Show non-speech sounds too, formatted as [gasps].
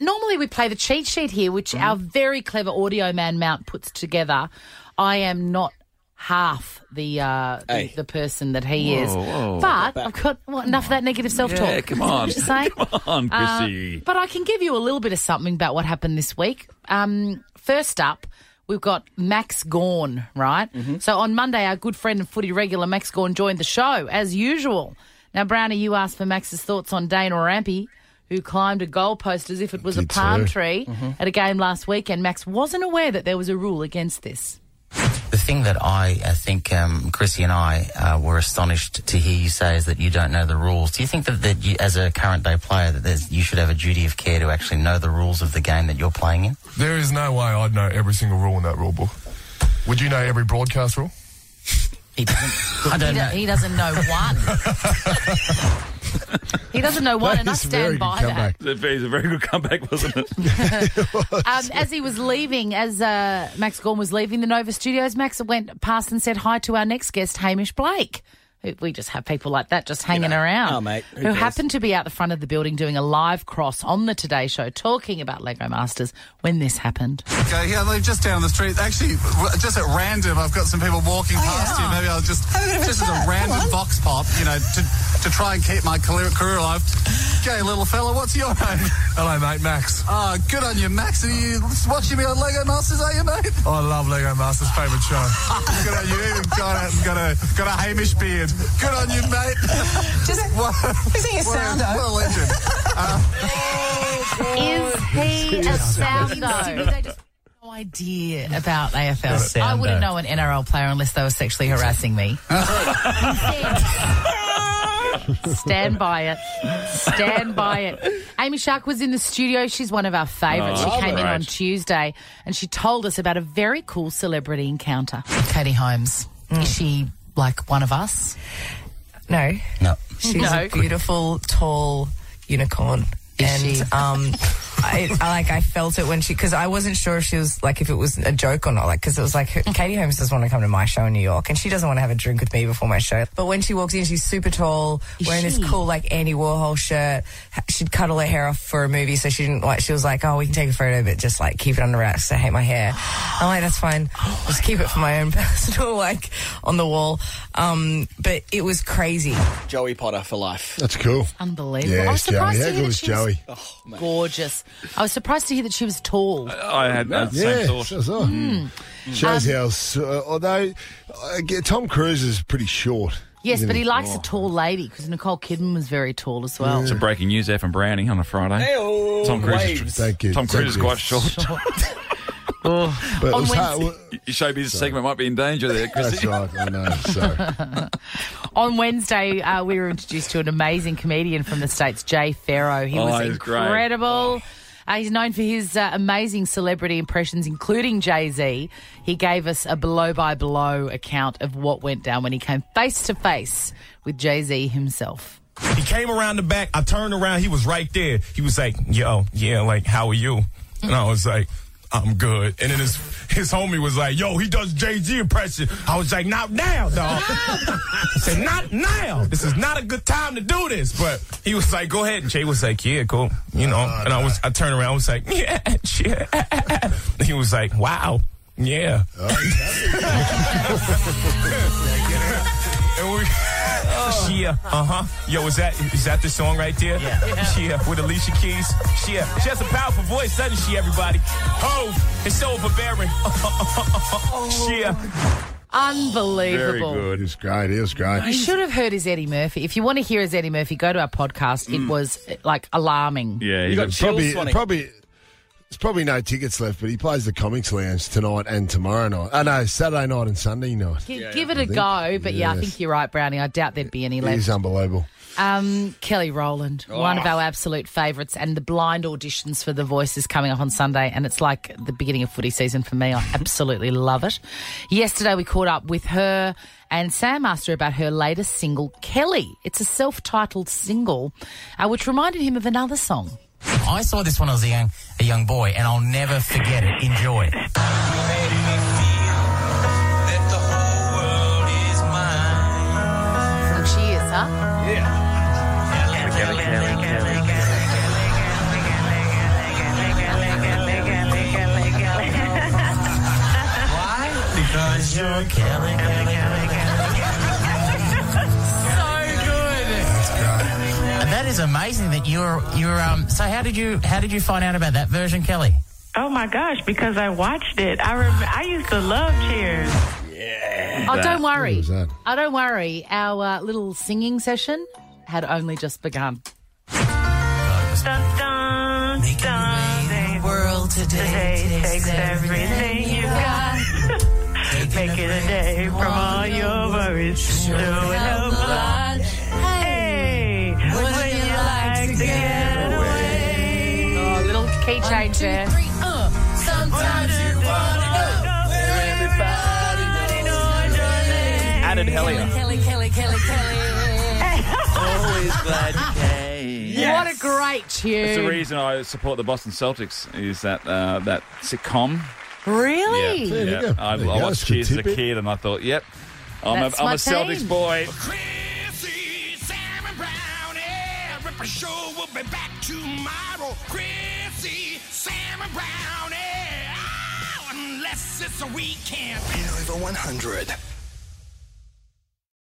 normally we play the cheat sheet here, which Mm-hmm. our very clever audio man Mount puts together. I am not half the uh, the, Hey. the person that he is, whoa. but I've got well, enough of that negative self talk. Yeah, come on. Just saying. [laughs] Come on, Uh, but I can give you a little bit of something about what happened this week. Um, first up, we've got Max Gawn, right? Mm-hmm. So on Monday, our good friend and footy regular Max Gawn joined the show as usual. Now, Brownie, you asked for Max's thoughts on Dane Rampe, who climbed a goalpost as if it was a palm too. tree at a game last weekend. Max wasn't aware that there was a rule against this. The thing that I, I think um, Chrissie and I uh, were astonished to hear you say is that you don't know the rules. Do you think that, that you, as a current day player, that there's, you should have a duty of care to actually know the rules of the game that you're playing in? There is no way I'd know every single rule in that rule book. Would you know every broadcast rule? He doesn't, I don't He, know. do- he doesn't know one. [laughs] [laughs] he doesn't know one, and I That is a very stand good by that. comeback. It's a, it's a very good comeback, wasn't it? [laughs] [laughs] Um, as he was leaving, as uh, Max Gawn was leaving the Nova Studios, Max went past and said hi to our next guest, Hamish Blake. Who- We just have people like that just hanging around. oh, mate, who who cares? happened to be out the front of the building doing a live cross on the Today Show talking about Lego Masters when this happened. Okay, yeah, they're just down the street. Actually, r- just at random, I've got some people walking past you. Maybe I'll just, just as a random box pop, you know, to, to try and keep my career, career alive. G'day, little fella, what's your name? [laughs] Hello, mate, Max. Oh, good on you, Max. Are you watching me on Lego Masters, are you, mate? Oh, I love Lego Masters, favourite show. [laughs] good on you. Even got a, got a, got a Hamish beard. Good on you, mate. Just, [laughs] What, isn't he a what, a, sounder? what a legend. Is he a sounder? They just no idea about AFL. I wouldn't know an NRL player unless they were sexually harassing me. Stand by it. Stand by it. Amy Shark was in the studio. She's one of our favourites. Oh, she came in right. on Tuesday and she told us about a very cool celebrity encounter. Katie Holmes. Is she like one of us? No, No. she's No. a beautiful, tall unicorn. Is and she? um, I, I like I felt it when she because I wasn't sure if she was like if it was a joke or not. Like because it was like her, [laughs] Katie Holmes doesn't want to come to my show in New York, and she doesn't want to have a drink with me before my show. But when she walks in, she's super tall, Is wearing she? this cool like Andy Warhol shirt. She'd cuddle her hair off for a movie, so she didn't like. She was like, "Oh, we can take a photo, but just like keep it under wraps." I hate my hair. [gasps] I'm like, "That's fine. Just keep it for my own [laughs] personal like on the wall." Um, but it was crazy. Joey Potter for life. That's cool. Unbelievable. I Yeah, was Joey. surprised How to hear good that was she was Joey? gorgeous. I was surprised to hear that she was tall. I had that Yeah, same thought. so was I. Shows Um, how, s- uh, although uh, get- Tom Cruise is pretty short. Yes, but he likes a tall lady because Nicole Kidman was very tall as well. Some breaking news there from Brownie on a Friday. Hey-oh, Tom Cruise is- Thank you. Tom Thank Cruise is you. quite short. [laughs] [laughs] But it On was hard- Wednesday- Your showbiz segment might be in danger there, That's right, I know. [laughs] So On Wednesday, uh, we were introduced to an amazing comedian from the States, Jay Pharoah. He Oh, was he's great. incredible. Uh, he's known for his uh, amazing celebrity impressions, including Jay Z. He gave us a blow by blow account of what went down when he came face to face with Jay Z himself. He came around the back. I turned around. He was right there. He was like, yo, yeah, like, how are you? And I was like, I'm good. And then his his homie was like, yo, he does Z impression. I was like, not now, dog. I [laughs] said, not now. This is not a good time to do this. But he was like, go ahead. And Jay was like, yeah, cool. You know. and I was I turned around. I was like, yeah, [laughs] yeah. He was like, wow, yeah. [laughs] we, [laughs] yeah, uh huh. Yo, is that is that the song right there? Yeah. Yeah, with Alicia Keys. Yeah, she has a powerful voice, doesn't she? Everybody. Oh, it's so overbearing. [laughs] yeah. Unbelievable. Very good. was great. It was You should have heard his Eddie Murphy. If you want to hear his Eddie Murphy, go to our podcast. It was uh, like alarming. Yeah, You he's got a- chills, Probably, probably. There's probably no tickets left, but he plays the Comics Lounge tonight and tomorrow night. Oh no, Saturday night and Sunday night. Gi- Give it a go, but yeah, I Yes. think you're right, Brownie. I doubt there'd be any left. He's unbelievable. Um, Kelly Rowland, one of our absolute favourites, and the blind auditions for The Voice is coming up on Sunday, and it's like the beginning of footy season for me. I absolutely love it. Yesterday we caught up with her and Sam asked her about her latest single, Kelly. It's a self-titled single, uh, which reminded him of another song. I saw this when I was a young, a young boy, and I'll never forget it. Enjoy. From Cheers, huh? Yeah. [laughs] [laughs] Why? Because you're killing, killing, that is amazing that you're you're um. So how did you how did you find out about that version, Kelly? Oh my gosh, because I watched it. I rem- I used to love Cheers. Yeah. Oh, don't worry. was that? Oh, don't worry. Our uh, little singing session had only just begun. Dun, dun, dun, World Today takes everything you got. [laughs] Make it a day from all your worries. Do it change there. Added Hellier. Kelly, Kelly, Kelly, Kelly. Always glad you came. What a great That's the reason I support the Boston Celtics. Is that uh, that sitcom? Really? There you yeah. go. I, There you I go. watched That's a good Cheers as a tidbit. kid, and I thought, yep, I'm That's a, I'm my a Celtics team. boy. Ripper Show will be back tomorrow. Chrissie, Sam and Brown, yeah. Oh, unless it's a weekend. Over 100.